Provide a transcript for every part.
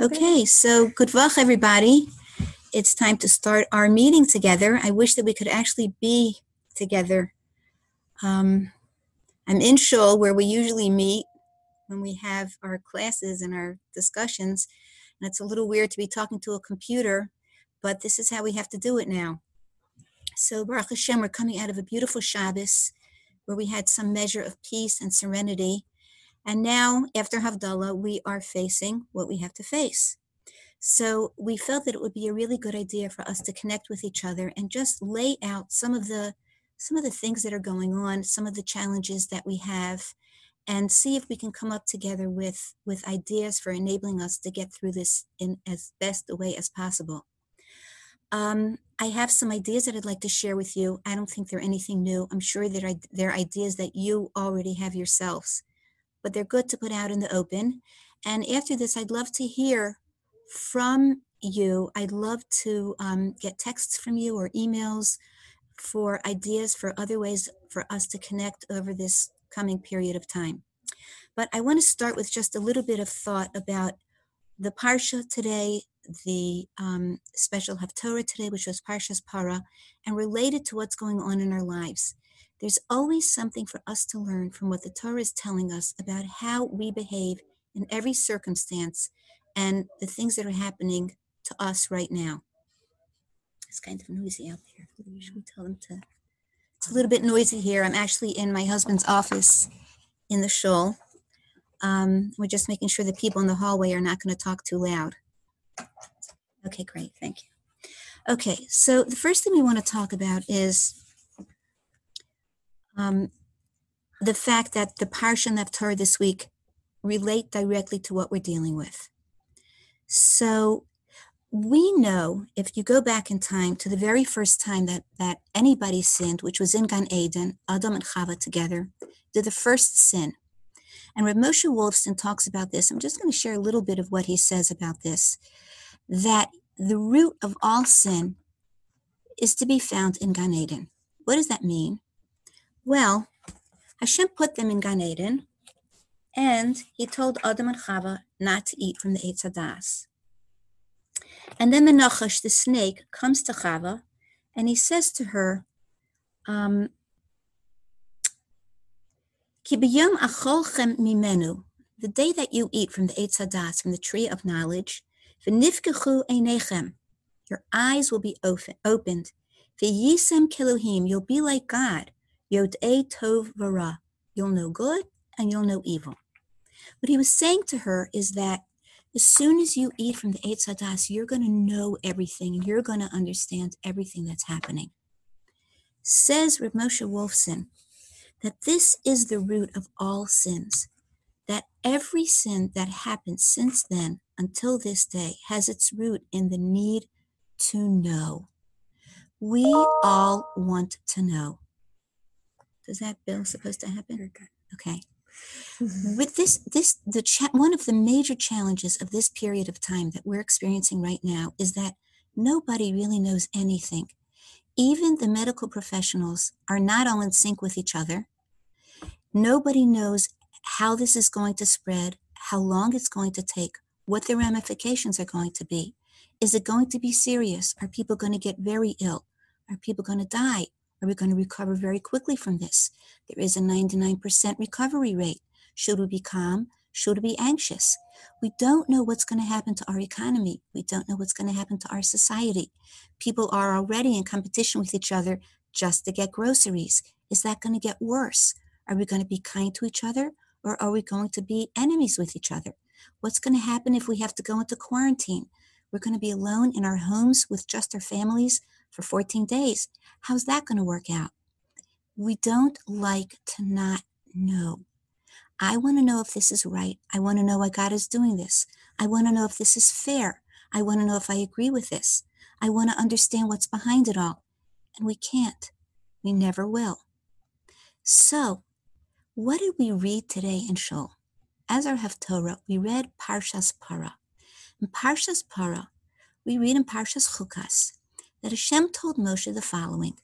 Okay, so good luck, everybody. It's time to start our meeting together. I wish that we could actually be together. Um, I'm in Shul, where we usually meet when we have our classes and our discussions. And it's a little weird to be talking to a computer, but this is how we have to do it now. So, Baruch Hashem, we're coming out of a beautiful Shabbos where we had some measure of peace and serenity. And now, after Havdalah, we are facing what we have to face. So we felt that it would be a really good idea for us to connect with each other and just lay out some of the some of the things that are going on, some of the challenges that we have, and see if we can come up together with with ideas for enabling us to get through this in as best a way as possible. Um, I have some ideas that I'd like to share with you. I don't think they're anything new. I'm sure that I, they're ideas that you already have yourselves, but they're good to put out in the open. And after this, I'd love to hear from you. I'd love to um, get texts from you or emails for ideas for other ways for us to connect over this coming period of time. But I want to start with just a little bit of thought about the Parsha today, the um, special Haftorah today, which was Parshas Para, and related to what's going on in our lives. There's always something for us to learn from what the Torah is telling us about how we behave in every circumstance and the things that are happening to us right now. It's kind of noisy out there. Should we tell them to? It's a little bit noisy here. I'm actually in my husband's office in the shul. Um, we're just making sure the people in the hallway are not going to talk too loud. Okay, great. Thank you. Okay, so the first thing we want to talk about is um, the fact that the Parsha and Haftarah this week relate directly to what we're dealing with. So we know if you go back in time to the very first time that, that anybody sinned, which was in Gan Eden, Adam and Chava together, did the first sin. And Rav Moshe Wolfson talks about this. I'm just going to share a little bit of what he says about this that the root of all sin is to be found in Gan Eden. What does that mean? Well, Hashem put them in Gan Eden, and he told Adam and Chava not to eat from the Eitz Hadas. And then the Nachash, the snake, comes to Chava, and he says to her, um, the day that you eat from the Eitz Hadas, from the tree of knowledge, v'nifkechu einechem, your eyes will be open, opened. V'yisem kilohim, you'll be like God. Yod'ei tov v'ra, you'll know good and you'll know evil. What he was saying to her is that as soon as you eat from the Eitz Hadas, you're going to know everything and you're going to understand everything that's happening. Says Rav Moshe Wolfson, that this is the root of all sins, that every sin that happened since then until this day has its root in the need to know. We all want to know. Does that bill supposed to happen? Okay. Mm-hmm. With this, this the cha- one of the major challenges of this period of time that we're experiencing right now is that nobody really knows anything even the medical professionals are not all in sync with each other. Nobody knows how this is going to spread, how long it's going to take, what the ramifications are going to be. Is it going to be serious? Are people going to get very ill? Are people going to die? Are we going to recover very quickly from this? There is a 99% recovery rate. Should we be calm? Should we be anxious? We don't know what's going to happen to our economy. We don't know what's going to happen to our society. People are already in competition with each other just to get groceries. Is that going to get worse? Are we going to be kind to each other or are we going to be enemies with each other? What's going to happen if we have to go into quarantine? We're going to be alone in our homes with just our families for 14 days. How's that going to work out? We don't like to not know. I want to know if this is right. I want to know why God is doing this. I want to know if this is fair. I want to know if I agree with this. I want to understand what's behind it all. And we can't. We never will. So, what did we read today in Shul? As our Haftorah, we read Parshas Para. In Parshas Para, we read in Parshas Chukas that Hashem told Moshe the following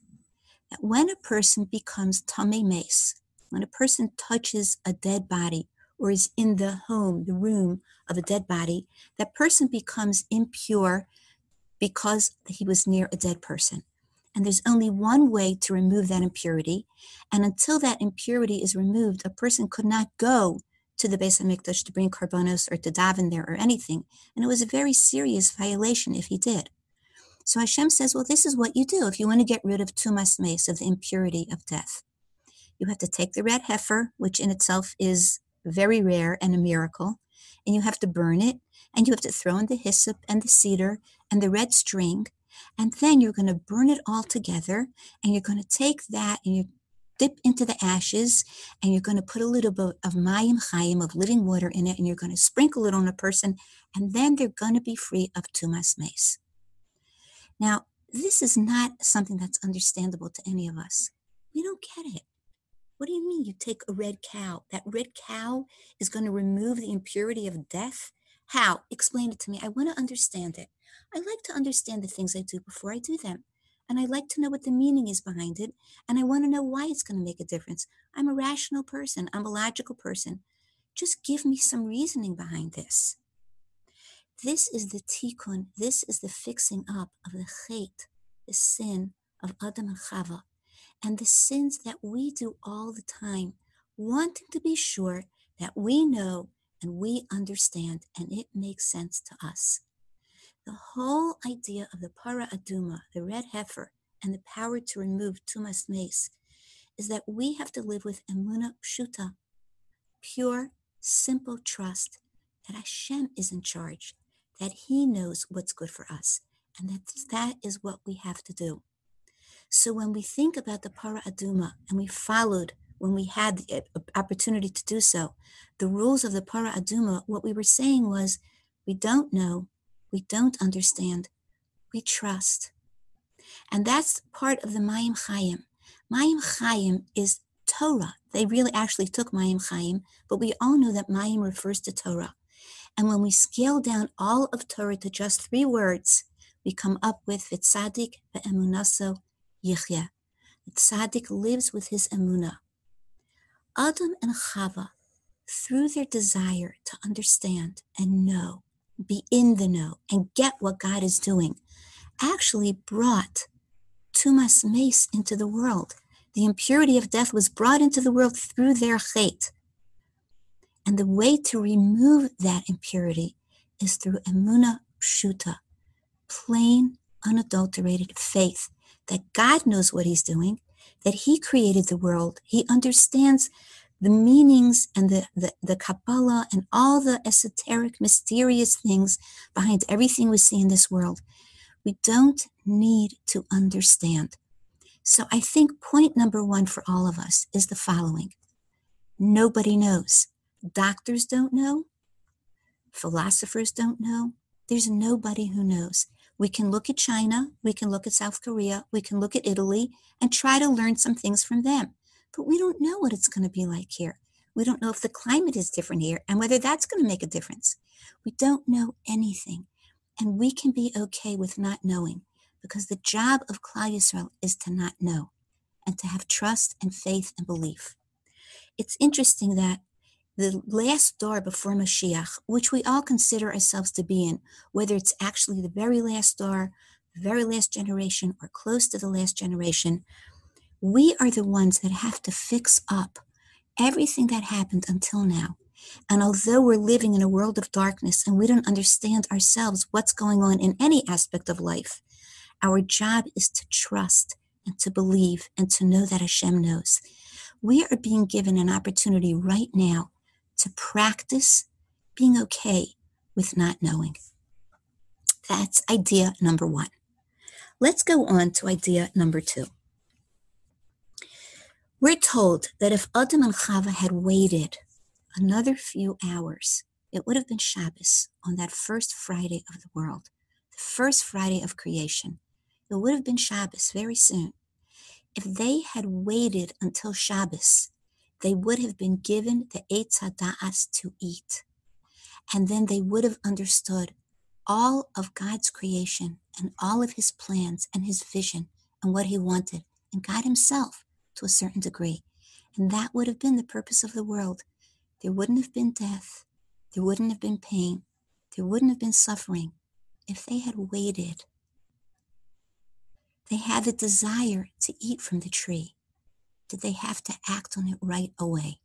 that when a person becomes Tamei Mace, when a person touches a dead body or is in the home, the room of a dead body, that person becomes impure because he was near a dead person. And there's only one way to remove that impurity. And until that impurity is removed, a person could not go to the Beis Hamikdash to bring karbanos or to daven there or anything. And it was a very serious violation if he did. So Hashem says, well, this is what you do if you want to get rid of tumas mace, of the impurity of death. You have to take the red heifer, which in itself is very rare and a miracle, and you have to burn it, and you have to throw in the hyssop and the cedar and the red string, and then you're going to burn it all together, and you're going to take that and you dip into the ashes, and you're going to put a little bit of mayim chayim, of living water in it, and you're going to sprinkle it on a person, and then they're going to be free of tumas mace. Now, this is not something that's understandable to any of us. We don't get it. What do you mean you take a red cow? That red cow is going to remove the impurity of death? How? Explain it to me. I want to understand it. I like to understand the things I do before I do them. And I like to know what the meaning is behind it. And I want to know why it's going to make a difference. I'm a rational person, I'm a logical person. Just give me some reasoning behind this. This is the tikkun, this is the fixing up of the chait, the sin of Adam and Chava, and the sins that we do all the time, wanting to be sure that we know and we understand and it makes sense to us. The whole idea of the para aduma, the red heifer, and the power to remove tumas mace is that we have to live with emuna pshuta, pure, simple trust that Hashem is in charge, that He knows what's good for us, and that mm. that is what we have to do. So when we think about the para aduma and we followed when we had the uh, opportunity to do so, the rules of the para aduma, what we were saying was, we don't know, we don't understand, we trust. And that's part of the Mayim Chaim. Mayim Chaim is Torah. They really actually took Mayim Chaim, but we all know that Mayim refers to Torah. And when we scale down all of Torah to just three words, we come up with Vitzadik ve'emunaso yichya. The tzaddik lives with his emuna. Adam and Chava, through their desire to understand and know, be in the know, and get what God is doing, actually brought tumas mace into the world. The impurity of death was brought into the world through their chait. And the way to remove that impurity is through emuna pshuta, plain, unadulterated faith that God knows what He's doing, that He created the world, He understands the meanings and the, the, the Kabbalah and all the esoteric, mysterious things behind everything we see in this world. We don't need to understand. So I think point number one for all of us is the following nobody knows. Doctors don't know, philosophers don't know. There's nobody who knows. We can look at China, we can look at South Korea, we can look at Italy and try to learn some things from them but we don't know what it's going to be like here. We don't know if the climate is different here and whether that's going to make a difference. We don't know anything. And we can be okay with not knowing because the job of Klal Yisrael is to not know and to have trust and faith and belief. It's interesting that the last door before Mashiach, which we all consider ourselves to be in, whether it's actually the very last door, the very last generation, or close to the last generation, we are the ones that have to fix up everything that happened until now. And although we're living in a world of darkness and we don't understand ourselves what's going on in any aspect of life, our job is to trust and to believe and to know that Hashem knows. We are being given an opportunity right now to practice being okay with not knowing. That's idea number one. Let's go on to idea number two. We're told that if Adam and Chava had waited another few hours, it would have been Shabbos on that first Friday of the world, the first Friday of creation. It would have been Shabbos very soon. If they had waited until Shabbos, they would have been given the Eitz Hada'as to eat. And then they would have understood all of God's creation and all of his plans and his vision and what he wanted, and God himself to a certain degree. And that would have been the purpose of the world. there wouldn't have been death, there wouldn't have been pain, there wouldn't have been suffering if they had waited. They had the desire to eat from the tree. Did they have to act on it right away?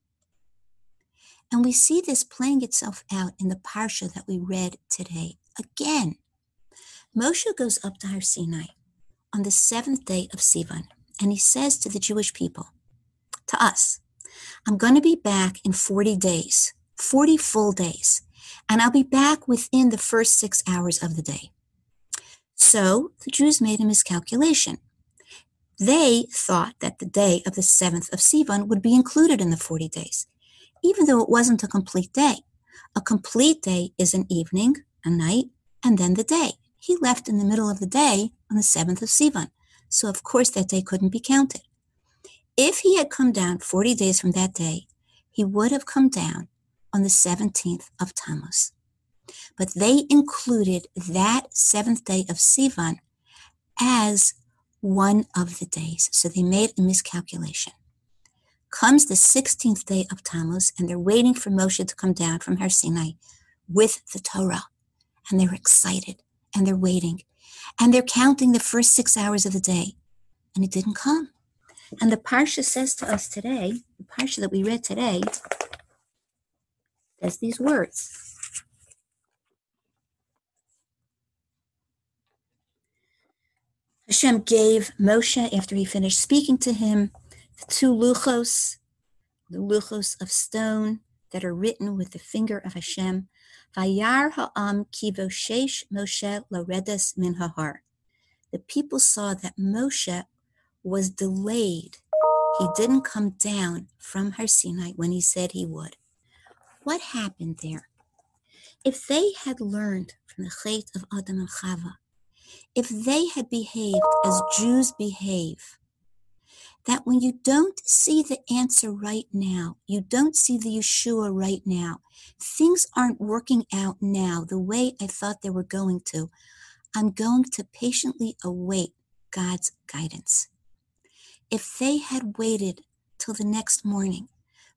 And we see this playing itself out in the parsha that we read today. Again, Moshe goes up to Har Sinai on the seventh day of Sivan, and he says to the Jewish people, to us, I'm going to be back in 40 days, 40 full days, and I'll be back within the first six hours of the day. So the Jews made a miscalculation. They thought that the day of the seventh of Sivan would be included in the 40 days, even though it wasn't a complete day. A complete day is an evening, a night, and then the day. He left in the middle of the day on the seventh of Sivan, so of course that day couldn't be counted. If he had come down 40 days from that day, he would have come down on the 17th of Tammuz. But they included that seventh day of Sivan as one of the days. So they made a miscalculation. Comes the 16th day of Tammuz, and they're waiting for Moshe to come down from Har Sinai with the Torah. And they're excited and they're waiting. And they're counting the first six hours of the day. And it didn't come. And the Parsha says to us today, the Parsha that we read today, says these words. Hashem gave Moshe, after he finished speaking to him, the two luchos, the luchos of stone that are written with the finger of Hashem. Vayar ha'am kivoshesh Moshe loredes min hahar. The people saw that Moshe was delayed. He didn't come down from Har Sinai when he said he would. What happened there? If they had learned from the Chet of Adam and Chava, if they had behaved as Jews behave, that when you don't see the answer right now, you don't see the Yeshua right now, things aren't working out now the way I thought they were going to, I'm going to patiently await God's guidance. If they had waited till the next morning,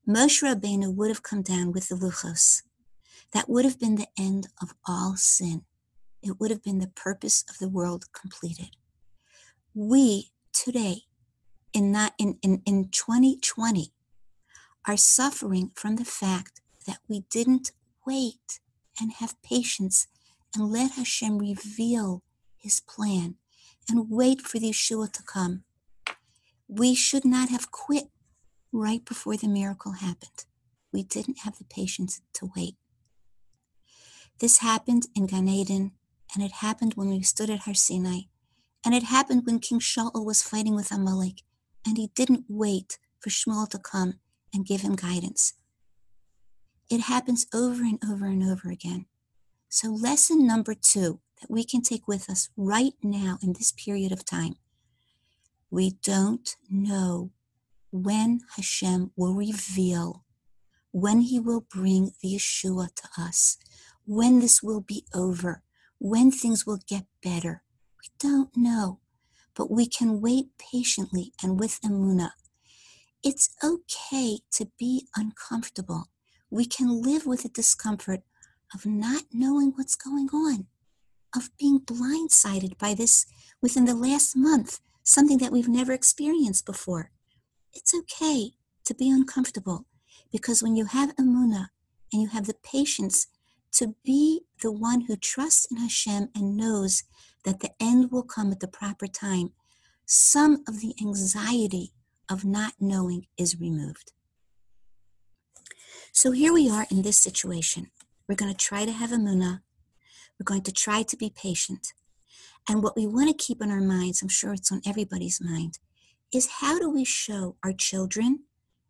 Moshe Rabbeinu would have come down with the luchos. That would have been the end of all sin. It would have been the purpose of the world completed. We today, in, that, in, in, in 2020, are suffering from the fact that we didn't wait and have patience and let Hashem reveal his plan and wait for the Yeshua to come we should not have quit right before the miracle happened. We didn't have the patience to wait. This happened in Gan Eden, and it happened when we stood at Har Sinai, and it happened when King Shaul was fighting with Amalek, and he didn't wait for Shmuel to come and give him guidance. It happens over and over and over again. So, lesson number two that we can take with us right now in this period of time we don't know when Hashem will reveal, when He will bring the Yeshua to us, when this will be over, when things will get better. We don't know, but we can wait patiently and with Amuna. It's okay to be uncomfortable. We can live with the discomfort of not knowing what's going on, of being blindsided by this within the last month something that we've never experienced before. It's okay to be uncomfortable because when you have Amuna and you have the patience to be the one who trusts in Hashem and knows that the end will come at the proper time, some of the anxiety of not knowing is removed. So here we are in this situation. We're going to try to have Emunah. We're going to try to be patient. And what we want to keep in our minds, I'm sure it's on everybody's mind, is how do we show our children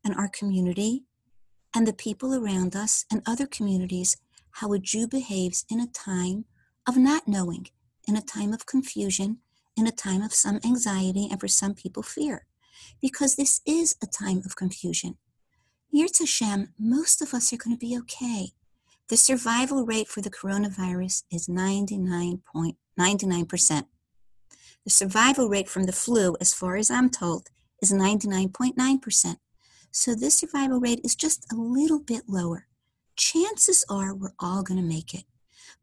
and our community and the people around us and other communities how a Jew behaves in a time of not knowing, in a time of confusion, in a time of some anxiety, and for some people, fear. Because this is a time of confusion. Yirtz Hashem, most of us are going to be okay. The survival rate for the coronavirus is 99.9 99%. The survival rate from the flu, as far as I'm told, is 99.9%. So this survival rate is just a little bit lower. Chances are we're all going to make it.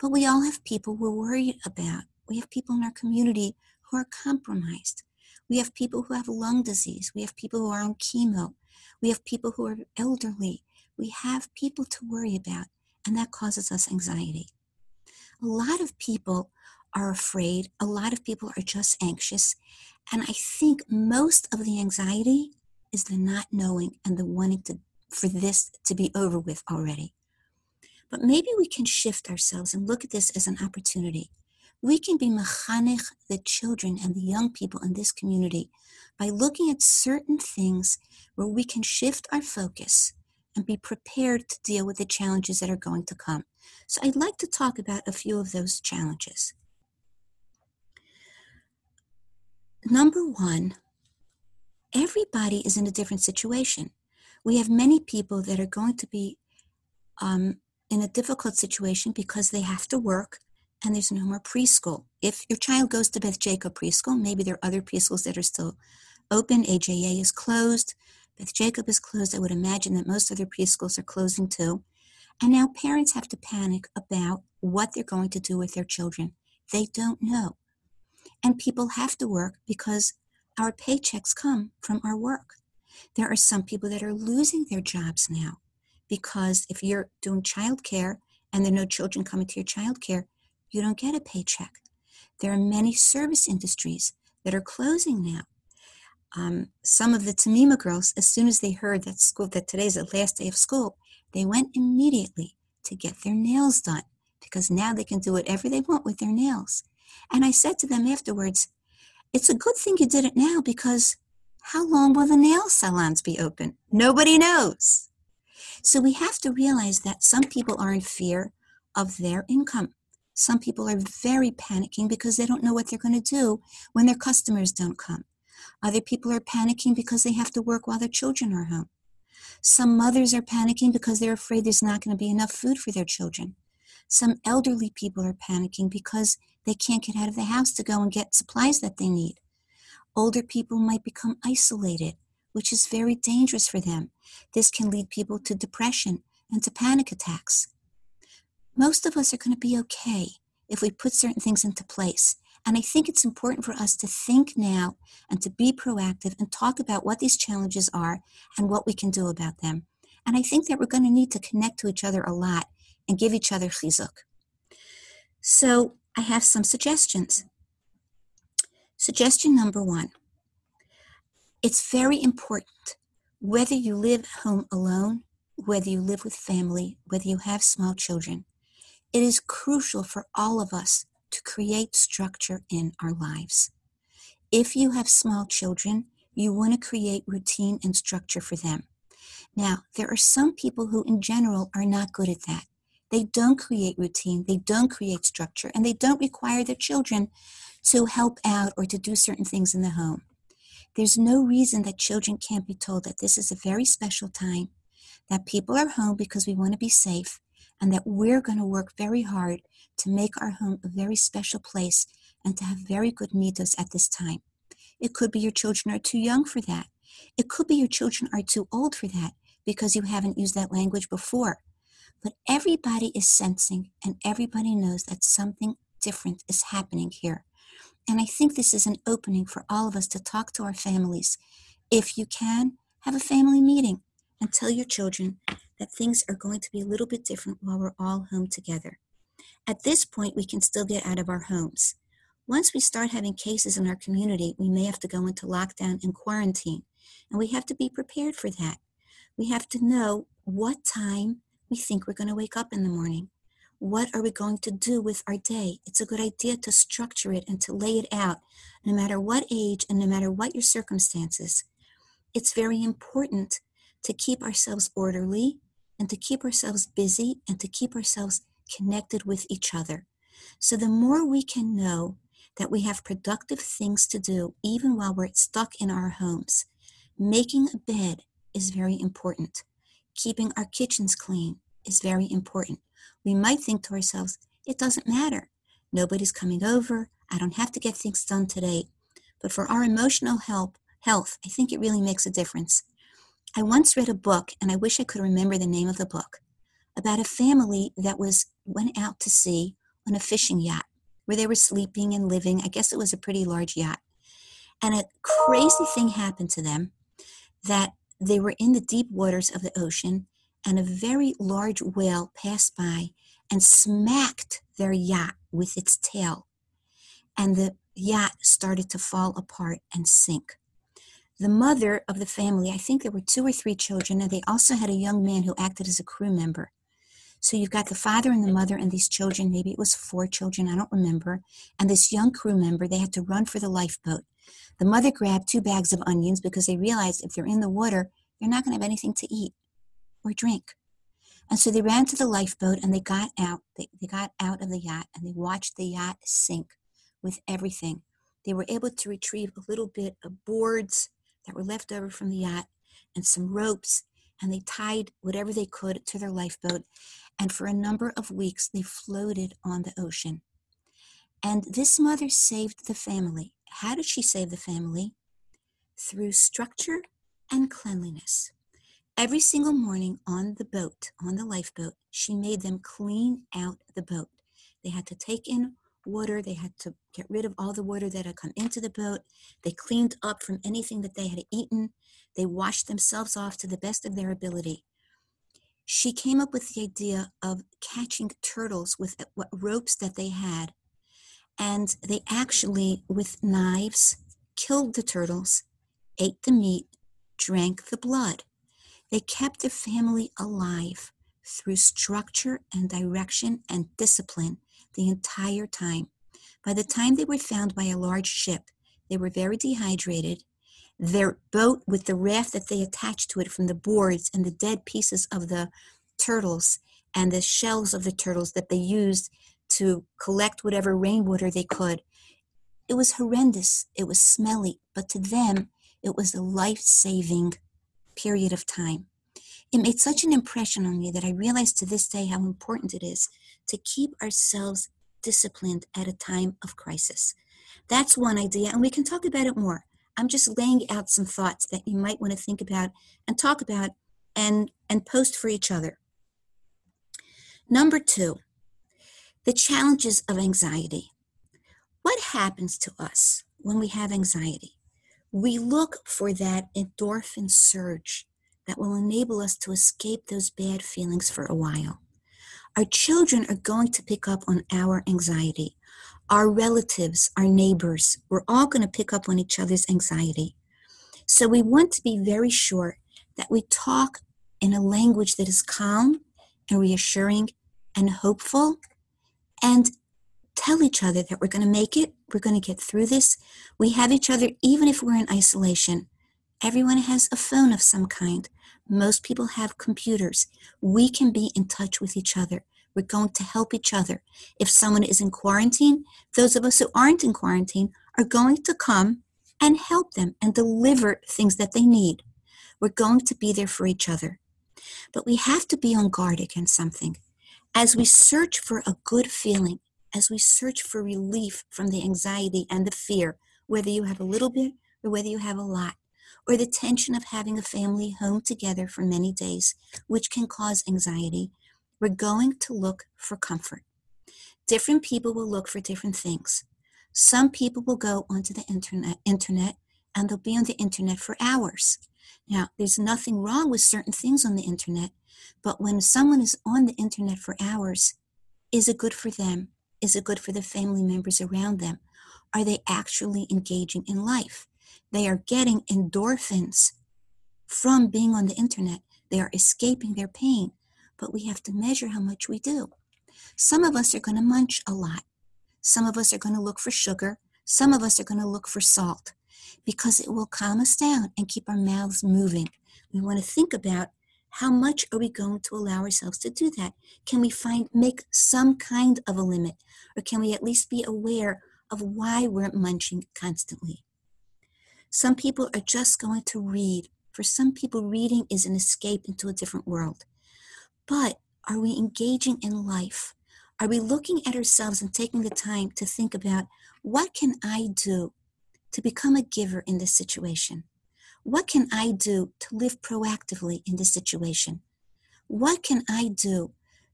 But we all have people we're worried about. We have people in our community who are compromised. We have people who have lung disease. We have people who are on chemo. We have people who are elderly. We have people to worry about, and that causes us anxiety. A lot of people are afraid. A lot of people are just anxious. And I think most of the anxiety is the not knowing and the wanting to for this to be over with already. But maybe we can shift ourselves and look at this as an opportunity. We can be mechanech the children and the young people in this community by looking at certain things where we can shift our focus and be prepared to deal with the challenges that are going to come. So I'd like to talk about a few of those challenges. Number one, everybody is in a different situation. We have many people that are going to be um, in a difficult situation because they have to work and there's no more preschool. If your child goes to Beth Jacob preschool, maybe there are other preschools that are still open. AJA is closed. Beth Jacob is closed. I would imagine that most other preschools are closing too. And now parents have to panic about what they're going to do with their children. They don't know. And people have to work because our paychecks come from our work. There are some people that are losing their jobs now because if you're doing childcare and there are no children coming to your childcare, you don't get a paycheck. There are many service industries that are closing now. Um, some of the Tamima girls, as soon as they heard that school that today's the last day of school, they went immediately to get their nails done because now they can do whatever they want with their nails. And I said to them afterwards, it's a good thing you did it now because how long will the nail salons be open? Nobody knows. So we have to realize that some people are in fear of their income. Some people are very panicking because they don't know what they're going to do when their customers don't come. Other people are panicking because they have to work while their children are home. Some mothers are panicking because they're afraid there's not going to be enough food for their children. Some elderly people are panicking because they can't get out of the house to go and get supplies that they need. Older people might become isolated, which is very dangerous for them. This can lead people to depression and to panic attacks. Most of us are going to be okay if we put certain things into place. And I think it's important for us to think now and to be proactive and talk about what these challenges are and what we can do about them. And I think that we're going to need to connect to each other a lot and give each other chizuk. So I have some suggestions. Suggestion number one it's very important whether you live home alone, whether you live with family, whether you have small children, it is crucial for all of us to create structure in our lives. If you have small children, you want to create routine and structure for them. Now, there are some people who, in general, are not good at that. They don't create routine, they don't create structure, and they don't require their children to help out or to do certain things in the home. There's no reason that children can't be told that this is a very special time, that people are home because we want to be safe, and that we're going to work very hard to make our home a very special place and to have very good midos at this time. It could be your children are too young for that. It could be your children are too old for that because you haven't used that language before. But everybody is sensing and everybody knows that something different is happening here. And I think this is an opening for all of us to talk to our families. If you can, have a family meeting and tell your children that things are going to be a little bit different while we're all home together. At this point, we can still get out of our homes. Once we start having cases in our community, we may have to go into lockdown and quarantine, and we have to be prepared for that. We have to know what time we think we're going to wake up in the morning. What are we going to do with our day? It's a good idea to structure it and to lay it out, no matter what age and no matter what your circumstances. It's very important to keep ourselves orderly and to keep ourselves busy and to keep ourselves connected with each other. So, the more we can know that we have productive things to do, even while we're stuck in our homes, making a bed is very important. Keeping our kitchens clean is very important. We might think to ourselves, it doesn't matter. Nobody's coming over. I don't have to get things done today. But for our emotional health, health, I think it really makes a difference. I once read a book, and I wish I could remember the name of the book, about a family that was went out to sea on a fishing yacht where they were sleeping and living. I guess it was a pretty large yacht. And a crazy thing happened to them that they were in the deep waters of the ocean, and a very large whale passed by and smacked their yacht with its tail. And the yacht started to fall apart and sink the mother of the family, I think there were two or three children, and they also had a young man who acted as a crew member. So you've got the father and the mother and these children, maybe it was four children, I don't remember, and this young crew member, they had to run for the lifeboat. The mother grabbed two bags of onions because they realized if they're in the water, they're not going to have anything to eat or drink. And so they ran to the lifeboat and they got out. They, they got out of the yacht and they watched the yacht sink with everything. They were able to retrieve a little bit of boards that were left over from the yacht and some ropes, and they tied whatever they could to their lifeboat. And for a number of weeks, they floated on the ocean. And this mother saved the family. How did she save the family? Through structure and cleanliness. Every single morning on the boat, on the lifeboat, she made them clean out the boat. They had to take in water. They had to get rid of all the water that had come into the boat. They cleaned up from anything that they had eaten. They washed themselves off to the best of their ability. She came up with the idea of catching turtles with uh, what ropes that they had. And they actually, with knives, killed the turtles, ate the meat, drank the blood. They kept the family alive through structure and direction and discipline the entire time. By the time they were found by a large ship, they were very dehydrated. Their boat, with the raft that they attached to it from the boards and the dead pieces of the turtles and the shells of the turtles that they used to collect whatever rainwater they could, it was horrendous. It was smelly, but to them, it was a life saving period of time. It made such an impression on me that I realized to this day how important it is to keep ourselves disciplined at a time of crisis. That's one idea, and we can talk about it more. I'm just laying out some thoughts that you might want to think about and talk about and, and post for each other. Number two, the challenges of anxiety. What happens to us when we have anxiety? We look for that endorphin surge that will enable us to escape those bad feelings for a while. Our children are going to pick up on our anxiety. Our relatives, our neighbors, we're all going to pick up on each other's anxiety. So we want to be very sure that we talk in a language that is calm and reassuring and hopeful and tell each other that we're going to make it, we're going to get through this. We have each other even if we're in isolation. Everyone has a phone of some kind. Most people have computers. We can be in touch with each other. We're going to help each other. If someone is in quarantine, those of us who aren't in quarantine are going to come and help them and deliver things that they need. We're going to be there for each other. But we have to be on guard against something. As we search for a good feeling, as we search for relief from the anxiety and the fear, whether you have a little bit or whether you have a lot, or the tension of having a family home together for many days, which can cause anxiety, we're going to look for comfort. Different people will look for different things. Some people will go onto the internet, internet and they'll be on the internet for hours. Now, there's nothing wrong with certain things on the internet, but when someone is on the internet for hours, is it good for them? Is it good for the family members around them? Are they actually engaging in life? They are getting endorphins from being on the internet. They are escaping their pain, but we have to measure how much we do. Some of us are going to munch a lot. Some of us are going to look for sugar. Some of us are going to look for salt because it will calm us down and keep our mouths moving. We want to think about how much are we going to allow ourselves to do that? Can we find make some kind of a limit or can we at least be aware of why we're munching constantly? Some people are just going to read. For some people, reading is an escape into a different world. But are we engaging in life? Are we looking at ourselves and taking the time to think about what can I do to become a giver in this situation? What can I do to live proactively in this situation? What can I do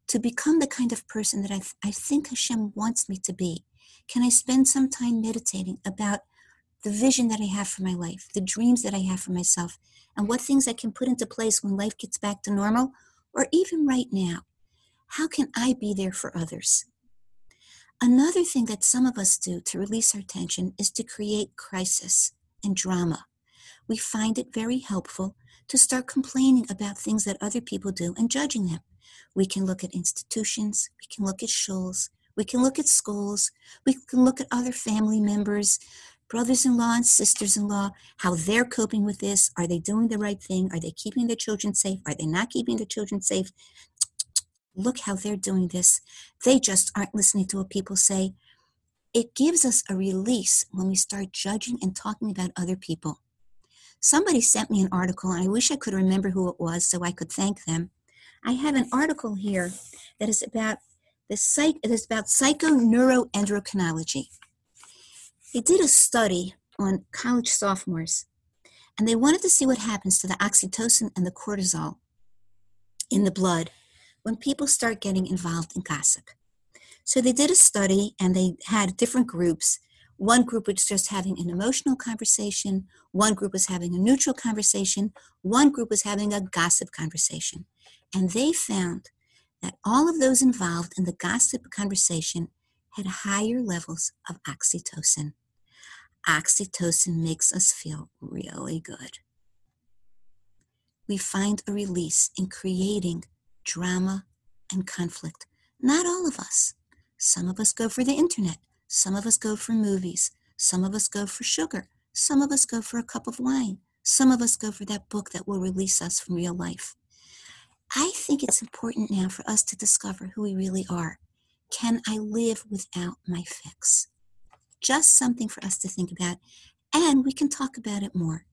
to become the kind of person that I, th- I think Hashem wants me to be? Can I spend some time meditating about the vision that I have for my life, the dreams that I have for myself, and what things I can put into place when life gets back to normal, or even right now? How can I be there for others? Another thing that some of us do to release our tension is to create crisis and drama. We find it very helpful to start complaining about things that other people do and judging them. We can look at institutions, we can look at shuls, we can look at schools, we can look at other family members, brothers in law and sisters in law, how they're coping with this. Are they doing the right thing? Are they keeping their children safe? Are they not keeping their children safe? look how they're doing this. They just aren't listening to what people say. It gives us a release when we start judging and talking about other people. Somebody sent me an article, and I wish I could remember who it was so I could thank them. I have an article here that is about the psych it is about psychoneuroendocrinology. They did a study on college sophomores, and they wanted to see what happens to the oxytocin and the cortisol in the blood when people start getting involved in gossip. So they did a study and they had different groups. One group was just having an emotional conversation, one group was having a neutral conversation, one group was having a gossip conversation. And they found that all of those involved in the gossip conversation had higher levels of oxytocin. Oxytocin makes us feel really good. We find a release in creating drama, and conflict. Not all of us. Some of us go for the internet. Some of us go for movies. Some of us go for sugar. Some of us go for a cup of wine. Some of us go for that book that will release us from real life. I think it's important now for us to discover who we really are. Can I live without my fix? Just something for us to think about, and we can talk about it more.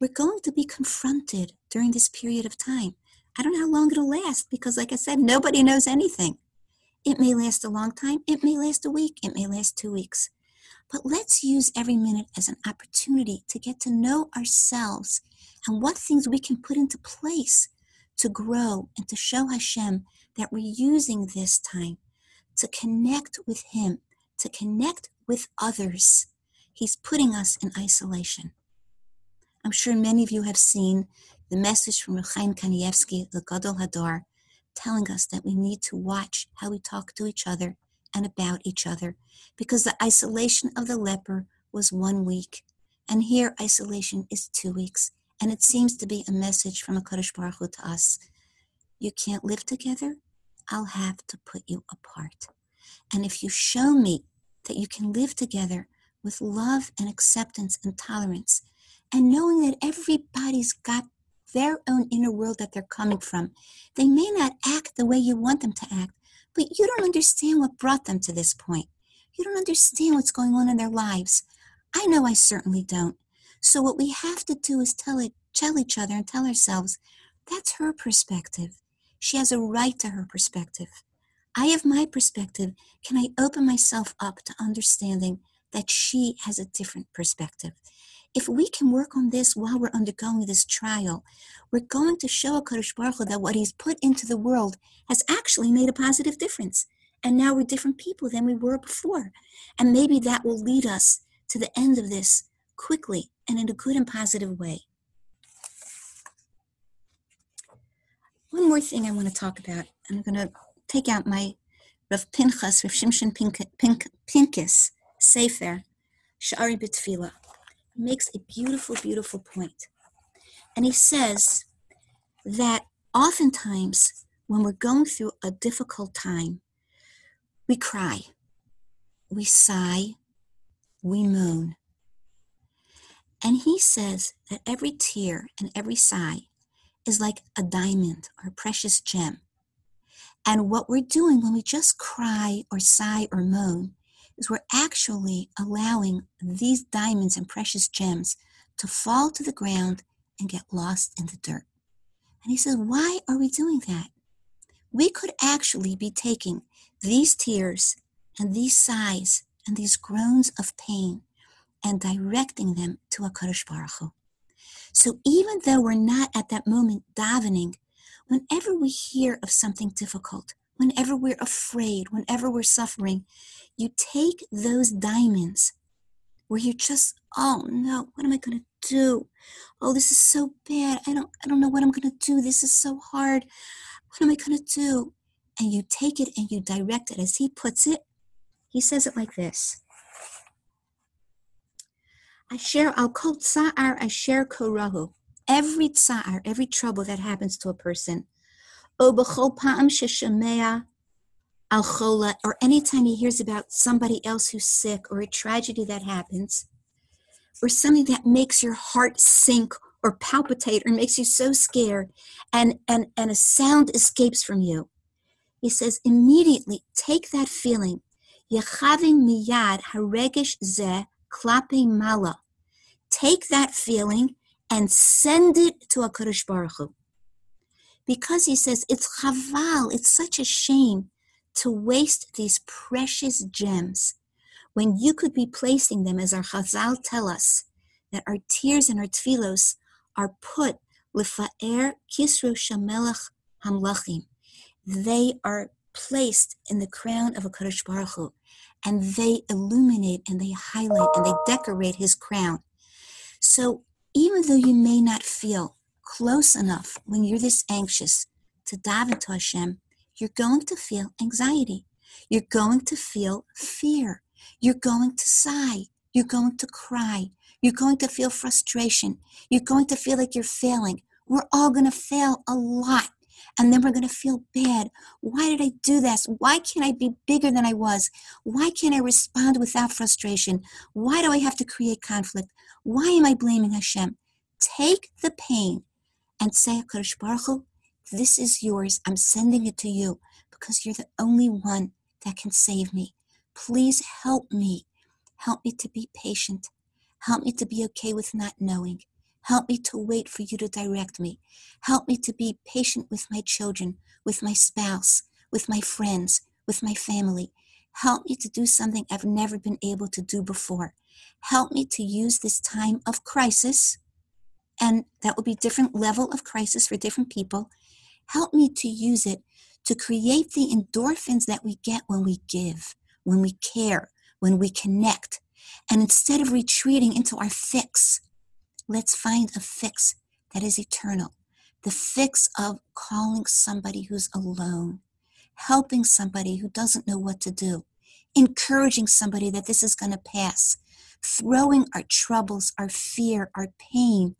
We're going to be confronted during this period of time I don't know how long it'll last because, like I said, nobody knows anything. It may last a long time, it may last a week, it may last two weeks. But let's use every minute as an opportunity to get to know ourselves and what things we can put into place to grow and to show Hashem that we're using this time to connect with Him, to connect with others. He's putting us in isolation. I'm sure many of you have seen the message from Chaim Kanievsky, the Gadol Hador, telling us that we need to watch how we talk to each other and about each other, because the isolation of the leper was one week, and here isolation is two weeks, and it seems to be a message from a Kadosh Baruch Hu to us. You can't live together, I'll have to put you apart. And if you show me that you can live together with love and acceptance and tolerance, and knowing that everybody's got their own inner world that they're coming from. They may not act the way you want them to act, but you don't understand what brought them to this point. You don't understand what's going on in their lives. I know I certainly don't. So what we have to do is tell it, tell each other and tell ourselves, that's her perspective. She has a right to her perspective. I have my perspective. Can I open myself up to understanding that she has a different perspective? If we can work on this while we're undergoing this trial, we're going to show Kadosh Baruch Hu that what He's put into the world has actually made a positive difference. And now we're different people than we were before. And maybe that will lead us to the end of this quickly and in a good and positive way. One more thing I want to talk about. I'm going to take out my Rav Pinchas, Rav Shimshon Pink, Pink, Pincus Sefer, Sha'ari B'Tfilah makes a beautiful, beautiful point. And he says that oftentimes when we're going through a difficult time, we cry, we sigh, we moan. And he says that every tear and every sigh is like a diamond or a precious gem. And what we're doing when we just cry or sigh or moan is we're actually allowing these diamonds and precious gems to fall to the ground and get lost in the dirt. And he says, Why are we doing that? We could actually be taking these tears and these sighs and these groans of pain and directing them to a Kadosh Baruch Hu. So even though we're not at that moment davening, whenever we hear of something difficult, whenever we're afraid, whenever we're suffering, you take those diamonds where you're just, oh no, what am I going to do? Oh, this is so bad. I don't, I don't know what I'm going to do. This is so hard. What am I going to do? And you take it and you direct it. As he puts it, he says it like this. I share al kol tsa'ar, I share korahu. Every tsa'ar, every trouble that happens to a person. Or anytime he hears about somebody else who's sick or a tragedy that happens, or something that makes your heart sink or palpitate or makes you so scared and, and, and a sound escapes from you. He says, immediately take that feeling. Miyad haregesh ze mala. Take that feeling and send it to a Baruch Hu. Because he says it's chaval, it's such a shame to waste these precious gems when you could be placing them, as our Chazal tell us, that our tears and our tefillos are put lifa'er kisru shamelach hamlachim. They are placed in the crown of a Kadosh Baruch Hu, and they illuminate and they highlight and they decorate his crown. So even though you may not feel close enough when you're this anxious to daven to Hashem, you're going to feel anxiety. You're going to feel fear. You're going to sigh. You're going to cry. You're going to feel frustration. You're going to feel like you're failing. We're all going to fail a lot. And then we're going to feel bad. Why did I do this? Why can't I be bigger than I was? Why can't I respond without frustration? Why do I have to create conflict? Why am I blaming Hashem? Take the pain and say, HaKadosh Baruch Hu, this is yours. I'm sending it to you because you're the only one that can save me. Please help me. Help me to be patient. Help me to be okay with not knowing. Help me to wait for you to direct me. Help me to be patient with my children, with my spouse, with my friends, with my family. Help me to do something I've never been able to do before. Help me to use this time of crisis, and that will be different level of crisis for different people. Help me to use it to create the endorphins that we get when we give when we care, when we connect. And instead of retreating into our fix, let's find a fix that is eternal. The fix of calling somebody who's alone, helping somebody who doesn't know what to do, encouraging somebody that this is going to pass, throwing our troubles, our fear, our pain,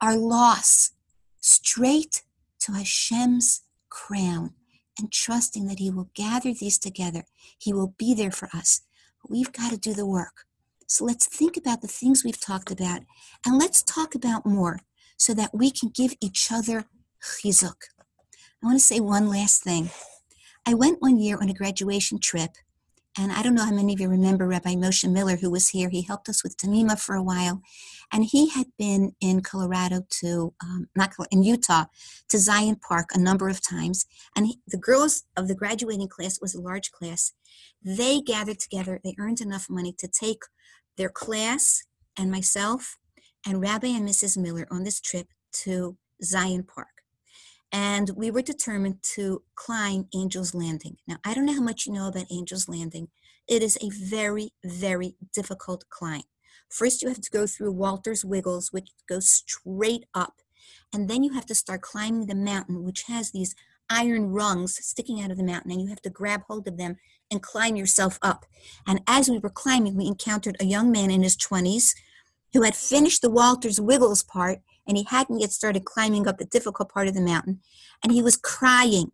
our loss straight to Hashem's crown and trusting that He will gather these together. He will be there for us. We've got to do the work. So let's think about the things we've talked about and let's talk about more so that we can give each other chizuk. I want to say one last thing. I went one year on a graduation trip and I don't know how many of you remember Rabbi Moshe Miller, who was here. He helped us with Tamima for a while. And he had been in Colorado to, um, not in Utah, to Zion Park a number of times. And he, the girls of the graduating class was a large class. They gathered together, they earned enough money to take their class and myself and Rabbi and Mrs. Miller on this trip to Zion Park and we were determined to climb Angel's Landing. Now, I don't know how much you know about Angel's Landing. It is a very, very difficult climb. First, you have to go through Walter's Wiggles, which goes straight up, and then you have to start climbing the mountain, which has these iron rungs sticking out of the mountain, and you have to grab hold of them and climb yourself up. And as we were climbing, we encountered a young man in his 20s who had finished the Walter's Wiggles part and he hadn't yet started climbing up the difficult part of the mountain and he was crying.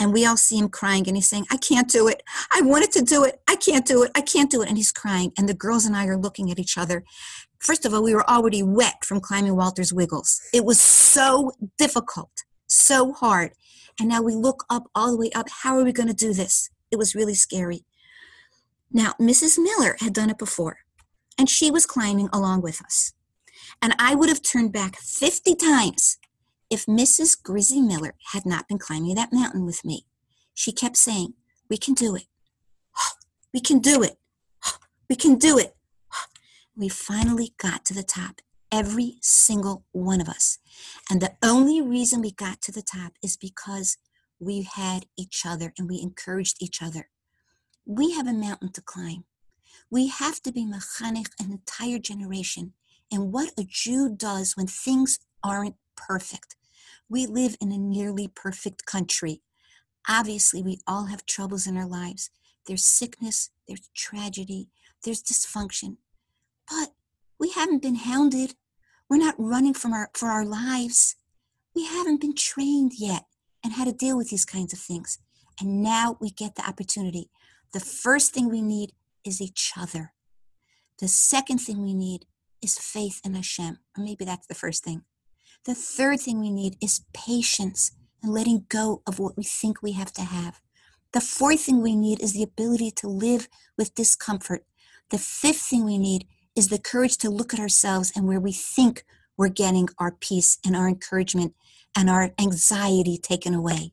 And we all see him crying and he's saying i can't do it. I wanted to do it. I can't do it. I can't do it. And he's crying and the girls and i are looking at each other. First of all we were already wet from climbing walter's wiggles. It was so difficult so hard. And now we look up all the way up. How are we going to do this? It was really scary. Now mrs miller had done it before and she was climbing along with us and I would have turned back 50 times if Mrs. Grizzy Miller had not been climbing that mountain with me. She kept saying, We can do it. We can do it. We can do it. We finally got to the top. every single one of us. And the only reason we got to the top is because we had each other and we encouraged each other. We have a mountain to climb. We have to be mechanech an entire generation and what a Jew does when things aren't perfect. We live in a nearly perfect country. Obviously, we all have troubles in our lives. There's sickness, there's tragedy, there's dysfunction. But we haven't been hounded. We're not running from our, for our lives. We haven't been trained yet and how to deal with these kinds of things. And now we get the opportunity. The first thing we need is each other. The second thing we need is faith in Hashem. Maybe that's the first thing. The third thing we need is patience and letting go of what we think we have to have. The fourth thing we need is the ability to live with discomfort. The fifth thing we need is the courage to look at ourselves and where we think we're getting our peace and our encouragement and our anxiety taken away.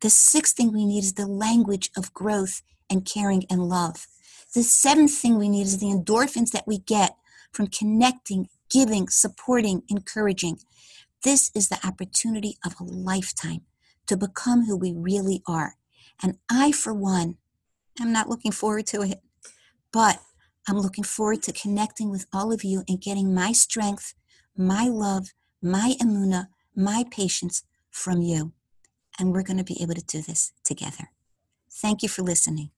The sixth thing we need is the language of growth and caring and love. The seventh thing we need is the endorphins that we get from connecting, giving, supporting, encouraging. This is the opportunity of a lifetime to become who we really are. And I, for one, am not looking forward to it, but I'm looking forward to connecting with all of you and getting my strength, my love, my emuna, my patience from you. And we're going to be able to do this together. Thank you for listening.